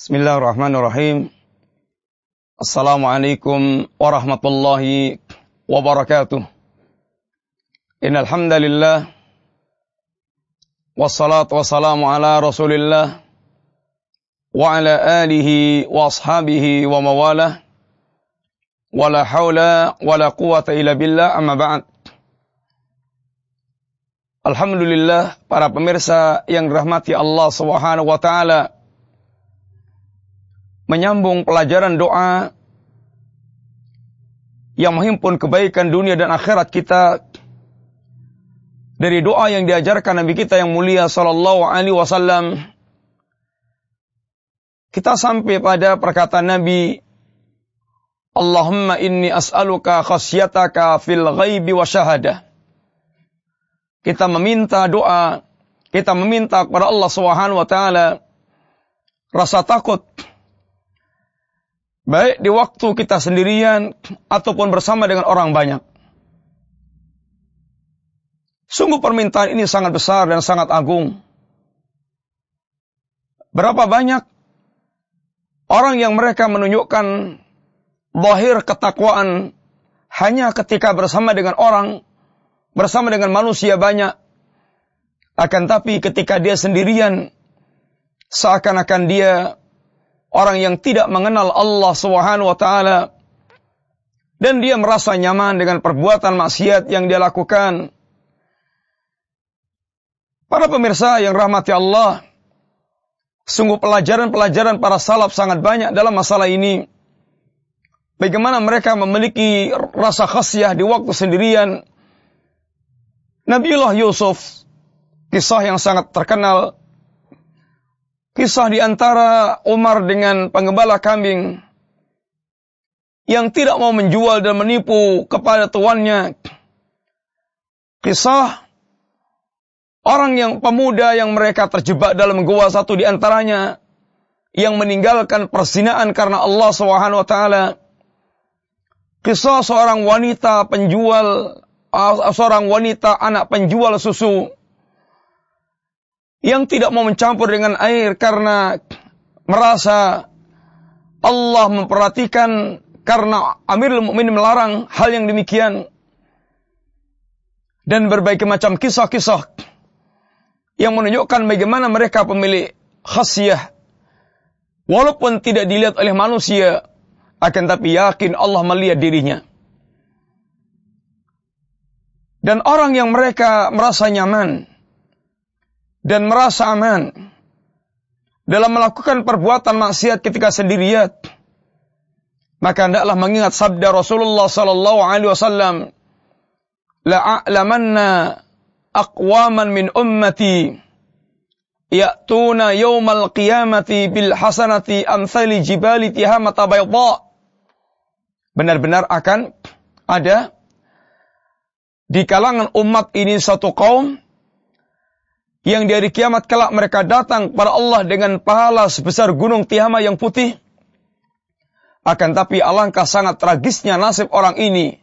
Bismillahirrahmanirrahim. Assalamualaikum warahmatullahi wabarakatuh. Innal hamdalillah wassalatu wassalamu ala Rasulillah wa ala alihi wa ashabihi wa mawalah. Wala haula wala quwata illa billah amma ba'd. Alhamdulillah para pemirsa yang dirahmati Allah Subhanahu wa taala menyambung pelajaran doa yang menghimpun kebaikan dunia dan akhirat kita. Dari doa yang diajarkan Nabi kita yang mulia sallallahu alaihi wasallam kita sampai pada perkataan Nabi Allahumma inni as'aluka khasyataka fil ghaibi wa syahadah. Kita meminta doa kita meminta kepada Allah Subhanahu wa taala rasa takut Baik di waktu kita sendirian ataupun bersama dengan orang banyak. Sungguh permintaan ini sangat besar dan sangat agung. Berapa banyak orang yang mereka menunjukkan lahir ketakwaan hanya ketika bersama dengan orang, bersama dengan manusia banyak. Akan tapi ketika dia sendirian, seakan-akan dia orang yang tidak mengenal Allah Subhanahu wa taala dan dia merasa nyaman dengan perbuatan maksiat yang dia lakukan. Para pemirsa yang rahmati Allah, sungguh pelajaran-pelajaran para salaf sangat banyak dalam masalah ini. Bagaimana mereka memiliki rasa khasyah di waktu sendirian. Nabiullah Yusuf, kisah yang sangat terkenal Kisah di antara Umar dengan pengembala kambing yang tidak mau menjual dan menipu kepada tuannya. Kisah orang yang pemuda yang mereka terjebak dalam gua satu di antaranya yang meninggalkan persinaan karena Allah Subhanahu wa taala. Kisah seorang wanita penjual seorang wanita anak penjual susu yang tidak mau mencampur dengan air karena merasa Allah memperhatikan karena Amirul Mukminin melarang hal yang demikian. Dan berbagai macam kisah-kisah yang menunjukkan bagaimana mereka pemilik khasiyah walaupun tidak dilihat oleh manusia akan tapi yakin Allah melihat dirinya. Dan orang yang mereka merasa nyaman dan merasa aman dalam melakukan perbuatan maksiat ketika sendirian, maka hendaklah mengingat sabda Rasulullah sallallahu alaihi wasallam, la a'lamanna aqwaman min ummati ya'tuna yawmal qiyamati bil hasanati amsali jibali tihamata bayda. Benar-benar akan ada di kalangan umat ini satu kaum yang dari kiamat kelak mereka datang kepada Allah dengan pahala sebesar gunung Tihama yang putih. Akan tapi alangkah sangat tragisnya nasib orang ini.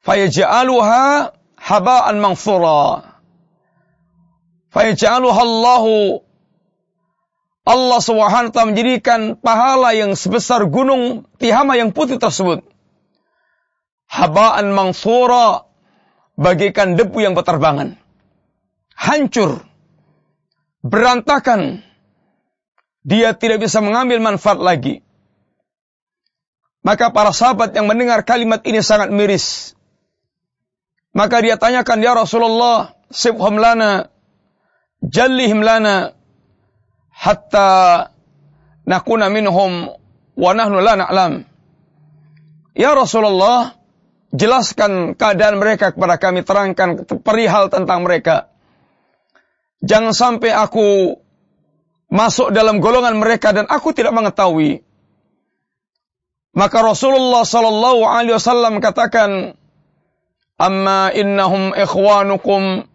Fayaj'aluha haba'an maghfura. Fayaj'aluha Allahu Allah SWT menjadikan pahala yang sebesar gunung Tihama yang putih tersebut. Haba'an mangsura. Bagikan debu yang berterbangan hancur, berantakan. Dia tidak bisa mengambil manfaat lagi. Maka para sahabat yang mendengar kalimat ini sangat miris. Maka dia tanyakan, Ya Rasulullah, sibhum lana, jallihim lana, hatta nakuna minhum wa nahnu la na'lam. Ya Rasulullah, jelaskan keadaan mereka kepada kami, terangkan perihal tentang mereka. Jangan sampai aku masuk dalam golongan mereka dan aku tidak mengetahui. Maka Rasulullah sallallahu alaihi wasallam katakan, "Amma innahum ikhwanukum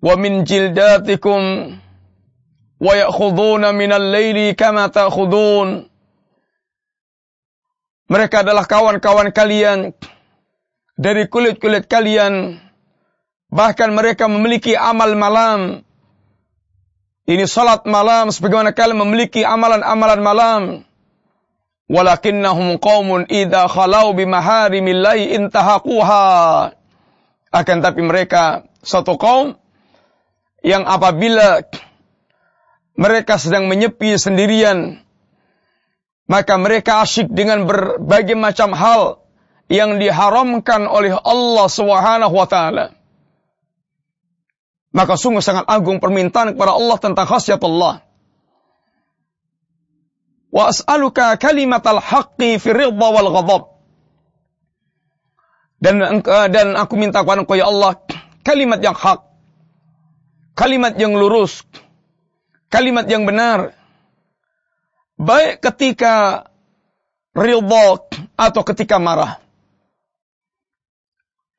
wa min jildatikum wa ya'khuduna min al-laili kama ta'khudun." Mereka adalah kawan-kawan kalian dari kulit-kulit kalian Bahkan mereka memiliki amal malam. Ini salat malam sebagaimana kalian memiliki amalan-amalan malam. Walakinnahum qaumun idza khalau bimaharimillahi intahaquha. Akan tapi mereka satu kaum yang apabila mereka sedang menyepi sendirian maka mereka asyik dengan berbagai macam hal yang diharamkan oleh Allah Subhanahu wa taala. Maka sungguh sangat agung permintaan kepada Allah tentang khasiat Allah. Wa as'aluka kalimatal haqqi fi ridha wal ghadab. Dan dan aku minta kepada Engkau ya Allah kalimat yang hak. Kalimat yang lurus. Kalimat yang benar baik ketika ridha atau ketika marah.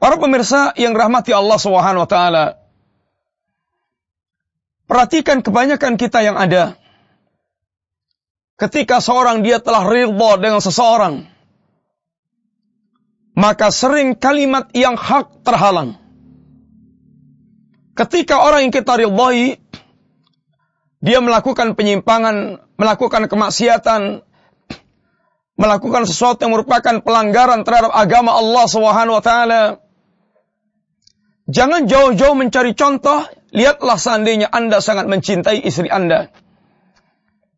Para pemirsa yang rahmati Allah Subhanahu wa taala. Perhatikan kebanyakan kita yang ada. Ketika seorang dia telah ridha dengan seseorang, maka sering kalimat yang hak terhalang. Ketika orang yang kita ridhai dia melakukan penyimpangan, melakukan kemaksiatan, melakukan sesuatu yang merupakan pelanggaran terhadap agama Allah taala. Jangan jauh-jauh mencari contoh, lihatlah seandainya Anda sangat mencintai istri Anda.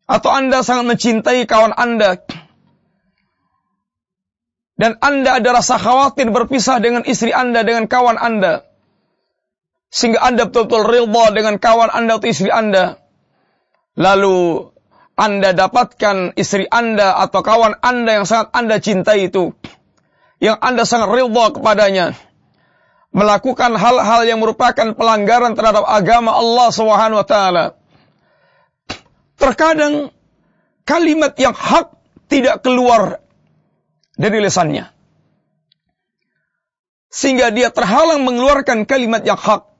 Atau Anda sangat mencintai kawan Anda. Dan Anda ada rasa khawatir berpisah dengan istri Anda, dengan kawan Anda. Sehingga Anda betul-betul ridha dengan kawan Anda atau istri Anda lalu Anda dapatkan istri Anda atau kawan Anda yang sangat Anda cintai itu, yang Anda sangat ridha kepadanya, melakukan hal-hal yang merupakan pelanggaran terhadap agama Allah Subhanahu wa taala. Terkadang kalimat yang hak tidak keluar dari lisannya. Sehingga dia terhalang mengeluarkan kalimat yang hak.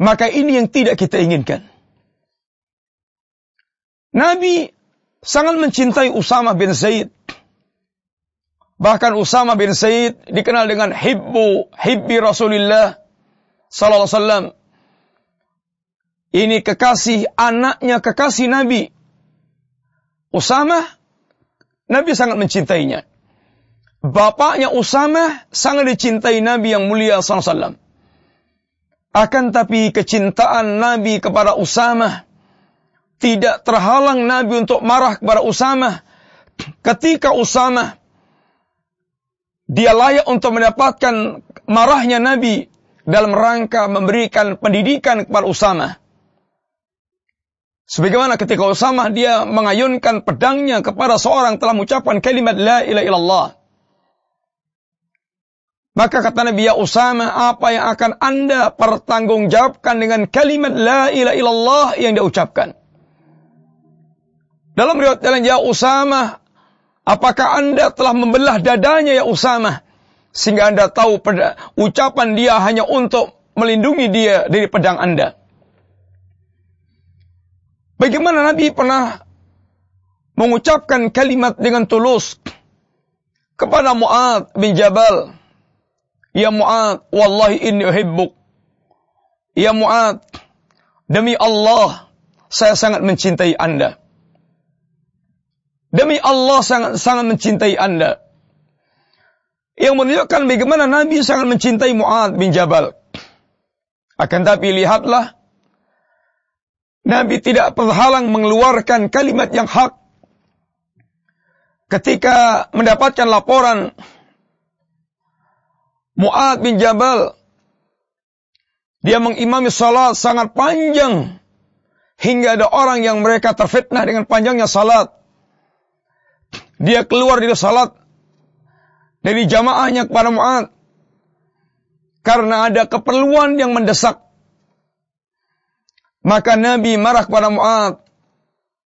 Maka ini yang tidak kita inginkan. Nabi sangat mencintai Usama bin Zaid. Bahkan Usama bin Zaid dikenal dengan hibbu, hibbi Rasulullah sallallahu alaihi wasallam. Ini kekasih anaknya kekasih Nabi. Usama Nabi sangat mencintainya. Bapaknya Usama sangat dicintai Nabi yang mulia sallallahu alaihi wasallam. Akan tapi kecintaan Nabi kepada Usama tidak terhalang Nabi untuk marah kepada Usama ketika Usama dia layak untuk mendapatkan marahnya Nabi dalam rangka memberikan pendidikan kepada Usama. Sebagaimana ketika Usama dia mengayunkan pedangnya kepada seorang telah mengucapkan kalimat la ilaha illallah. Maka kata Nabi ya Usama, apa yang akan anda pertanggungjawabkan dengan kalimat la ilaha illallah yang dia ucapkan? Dalam riwayat jalan ya Usama, apakah anda telah membelah dadanya ya Usama? Sehingga anda tahu ucapan dia hanya untuk melindungi dia dari pedang anda. Bagaimana Nabi pernah mengucapkan kalimat dengan tulus kepada Mu'ad bin Jabal. Ya Mu'ad, wallahi inni uhibbuk. Ya Mu'ad, demi Allah, saya sangat mencintai anda. Demi Allah sangat sangat mencintai Anda. Yang menunjukkan bagaimana Nabi sangat mencintai Mu'ad bin Jabal. Akan tapi lihatlah, Nabi tidak terhalang mengeluarkan kalimat yang hak. Ketika mendapatkan laporan Mu'ad bin Jabal, dia mengimami salat sangat panjang. Hingga ada orang yang mereka terfitnah dengan panjangnya salat. Dia keluar dari salat dari jamaahnya kepada Mu'ad. Karena ada keperluan yang mendesak. Maka Nabi marah kepada Mu'ad.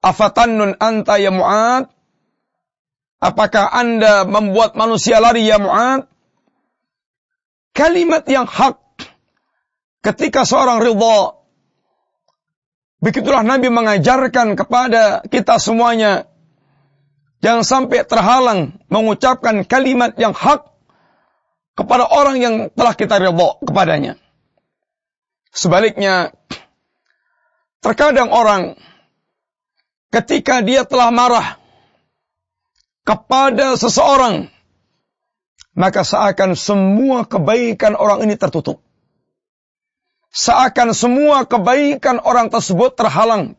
Afatannun anta ya Mu'ad? Apakah anda membuat manusia lari ya Mu'ad? Kalimat yang hak. Ketika seorang ridha. Begitulah Nabi mengajarkan kepada kita semuanya Jangan sampai terhalang mengucapkan kalimat yang hak kepada orang yang telah kita ridho kepadanya. Sebaliknya, Terkadang orang ketika dia telah marah kepada seseorang, maka seakan semua kebaikan orang ini tertutup. Seakan semua kebaikan orang tersebut terhalang.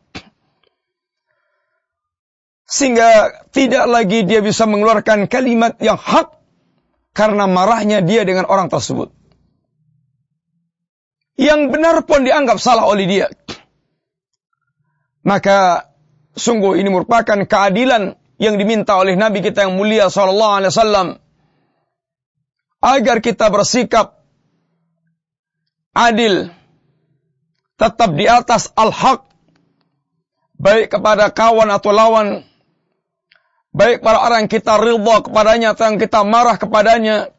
Sehingga tidak lagi dia bisa mengeluarkan kalimat yang hak karena marahnya dia dengan orang tersebut. Yang benar pun dianggap salah oleh dia. Maka sungguh ini merupakan keadilan yang diminta oleh Nabi kita yang mulia sallallahu alaihi wasallam agar kita bersikap adil tetap di atas al-haq baik kepada kawan atau lawan baik para orang yang kita ridha kepadanya atau yang kita marah kepadanya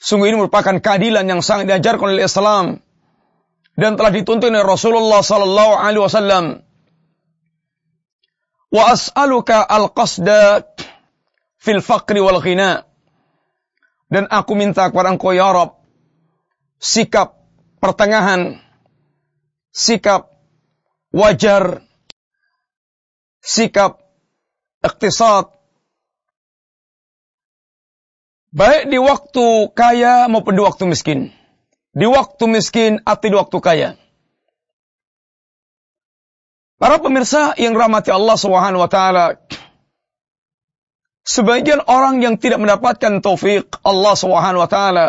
sungguh ini merupakan keadilan yang sangat diajarkan oleh Islam dan telah dituntun oleh Rasulullah sallallahu alaihi wasallam wa as'aluka al-qasda fil faqri wal ghina. Dan aku minta kepada engkau ya Rabb sikap pertengahan, sikap wajar, sikap iktisad, baik di waktu kaya maupun di waktu miskin. Di waktu miskin atau di waktu kaya. Para pemirsa yang rahmati Allah Subhanahu wa taala, sebagian orang yang tidak mendapatkan taufik Allah Subhanahu wa taala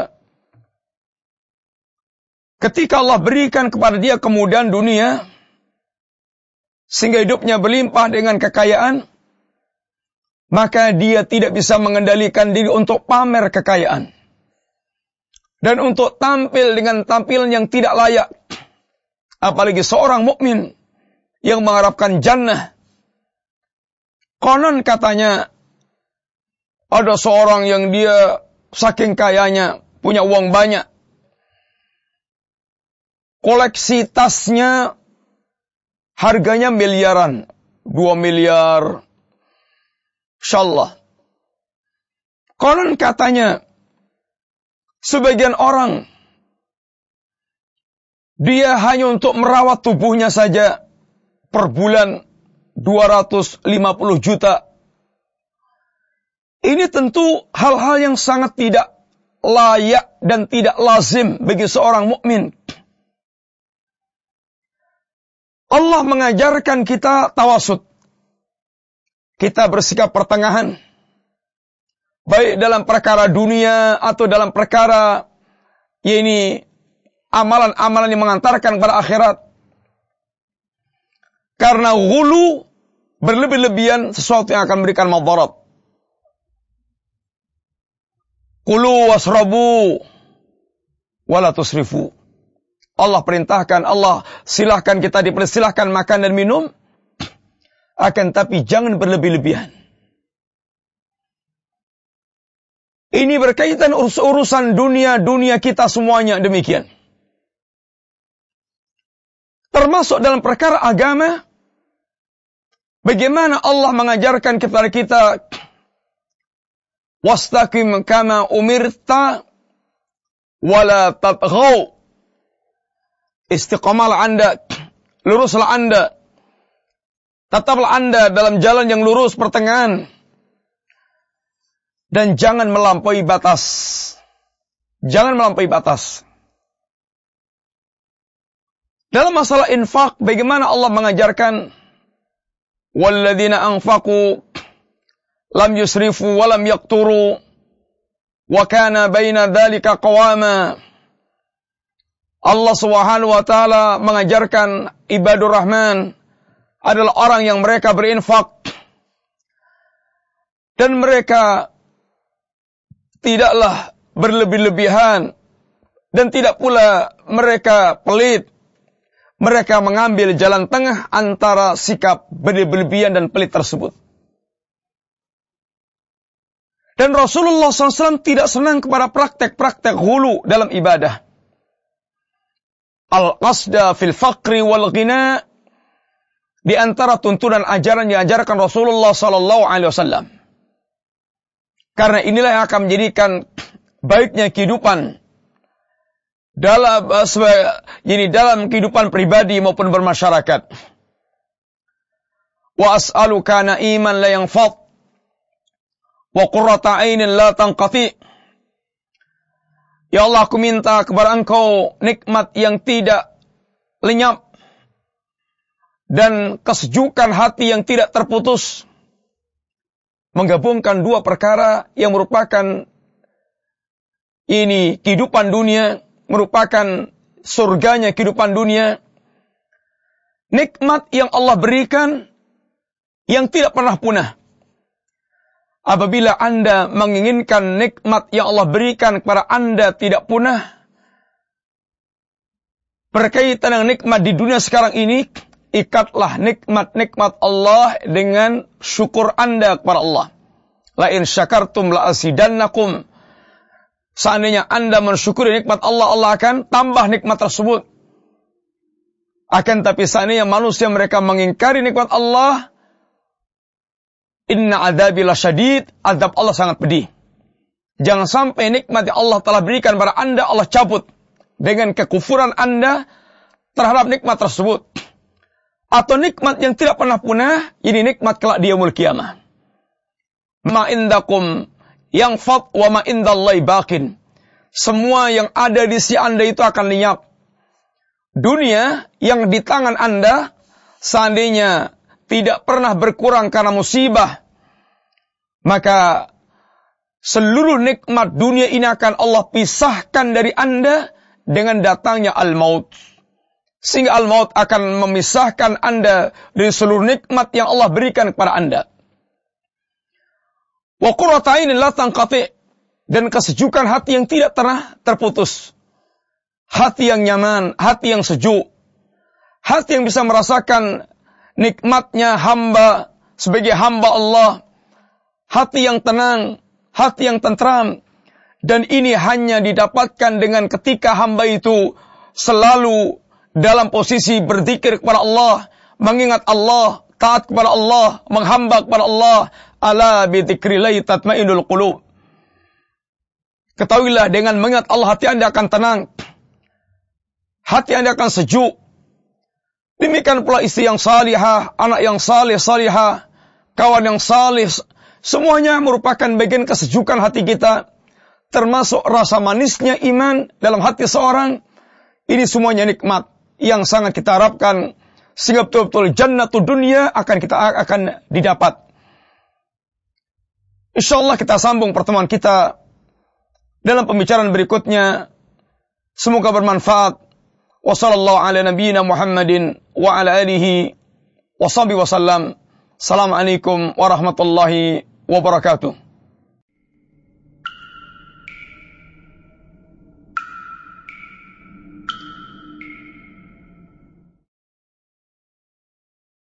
ketika Allah berikan kepada dia kemudahan dunia sehingga hidupnya berlimpah dengan kekayaan, maka dia tidak bisa mengendalikan diri untuk pamer kekayaan dan untuk tampil dengan tampilan yang tidak layak. Apalagi seorang mukmin yang mengharapkan jannah. Konon katanya ada seorang yang dia saking kayanya, punya uang banyak. Koleksi tasnya harganya miliaran. Dua miliar. Insyaallah. Konon katanya sebagian orang dia hanya untuk merawat tubuhnya saja per bulan 250 juta. Ini tentu hal-hal yang sangat tidak layak dan tidak lazim bagi seorang mukmin. Allah mengajarkan kita tawasud. Kita bersikap pertengahan. Baik dalam perkara dunia atau dalam perkara ini amalan-amalan yang mengantarkan kepada akhirat. Karena hulu berlebih-lebihan sesuatu yang akan memberikan madarat. Kulu wasrabu wala tusrifu. Allah perintahkan, Allah silahkan kita dipersilahkan makan dan minum. Akan tapi jangan berlebih-lebihan. Ini berkaitan urus urusan dunia-dunia kita semuanya demikian. Termasuk dalam perkara agama, Bagaimana Allah mengajarkan kepada kita wastaqim kama umirta wala tatghaw istiqamalah anda luruslah anda tetaplah anda dalam jalan yang lurus pertengahan. Dan jangan melampaui batas. Jangan melampaui batas. Dalam masalah infak bagaimana Allah mengajarkan? Walladzina anfaqu lam yusrifu wa lam yaqturu wa kana baina dzalika qawama. Allah Subhanahu wa taala mengajarkan ibadur rahman adalah orang yang mereka berinfak dan mereka tidaklah berlebih-lebihan dan tidak pula mereka pelit mereka mengambil jalan tengah antara sikap berlebihan dan pelit tersebut. Dan Rasulullah SAW tidak senang kepada praktek-praktek hulu dalam ibadah. Al-qasda fil faqri wal ghina di antara tuntunan ajaran yang diajarkan Rasulullah sallallahu alaihi wasallam. Karena inilah yang akan menjadikan baiknya kehidupan dalam ini dalam kehidupan pribadi maupun bermasyarakat. Wa as'aluka iman la yang fad wa qurrata ainin la tanqati. Ya Allah, aku minta kepada Engkau nikmat yang tidak lenyap dan kesejukan hati yang tidak terputus. Menggabungkan dua perkara yang merupakan ini kehidupan dunia, merupakan surganya kehidupan dunia. Nikmat yang Allah berikan yang tidak pernah punah. Apabila Anda menginginkan nikmat yang Allah berikan kepada Anda tidak punah, berkaitan dengan nikmat di dunia sekarang ini, ikatlah nikmat-nikmat Allah dengan syukur Anda kepada Allah. La in syakartum la asidannakum. Seandainya Anda mensyukuri nikmat Allah, Allah akan tambah nikmat tersebut. Akan tapi seandainya manusia mereka mengingkari nikmat Allah, inna adabi syadid, adab Allah sangat pedih. Jangan sampai nikmat yang Allah telah berikan kepada Anda, Allah cabut dengan kekufuran Anda terhadap nikmat tersebut atau nikmat yang tidak pernah punah, ini nikmat kelak dia yaumul kiamah. Ma indakum yang fat wa ma indallahi bakin. Semua yang ada di si Anda itu akan lenyap. Dunia yang di tangan Anda seandainya tidak pernah berkurang karena musibah, maka seluruh nikmat dunia ini akan Allah pisahkan dari Anda dengan datangnya al-maut. Sehingga al-maut akan memisahkan Anda dari seluruh nikmat yang Allah berikan kepada Anda. Wa qurratain la tanqati dan kesejukan hati yang tidak pernah terputus. Hati yang nyaman, hati yang sejuk. Hati yang bisa merasakan nikmatnya hamba sebagai hamba Allah. Hati yang tenang, hati yang tentram. Dan ini hanya didapatkan dengan ketika hamba itu selalu dalam posisi berzikir kepada Allah, mengingat Allah, taat kepada Allah, menghamba kepada Allah, ala bi dzikrillah tatmainul qulub. Ketahuilah dengan mengingat Allah hati Anda akan tenang. Hati Anda akan sejuk. Demikian pula istri yang salihah, anak yang salih salihah, kawan yang salih, semuanya merupakan bagian kesejukan hati kita, termasuk rasa manisnya iman dalam hati seorang. Ini semuanya nikmat yang sangat kita harapkan sehingga betul-betul jannatul dunia akan kita akan didapat. Insya Allah kita sambung pertemuan kita dalam pembicaraan berikutnya. Semoga bermanfaat. Wassalamualaikum warahmatullahi wabarakatuh.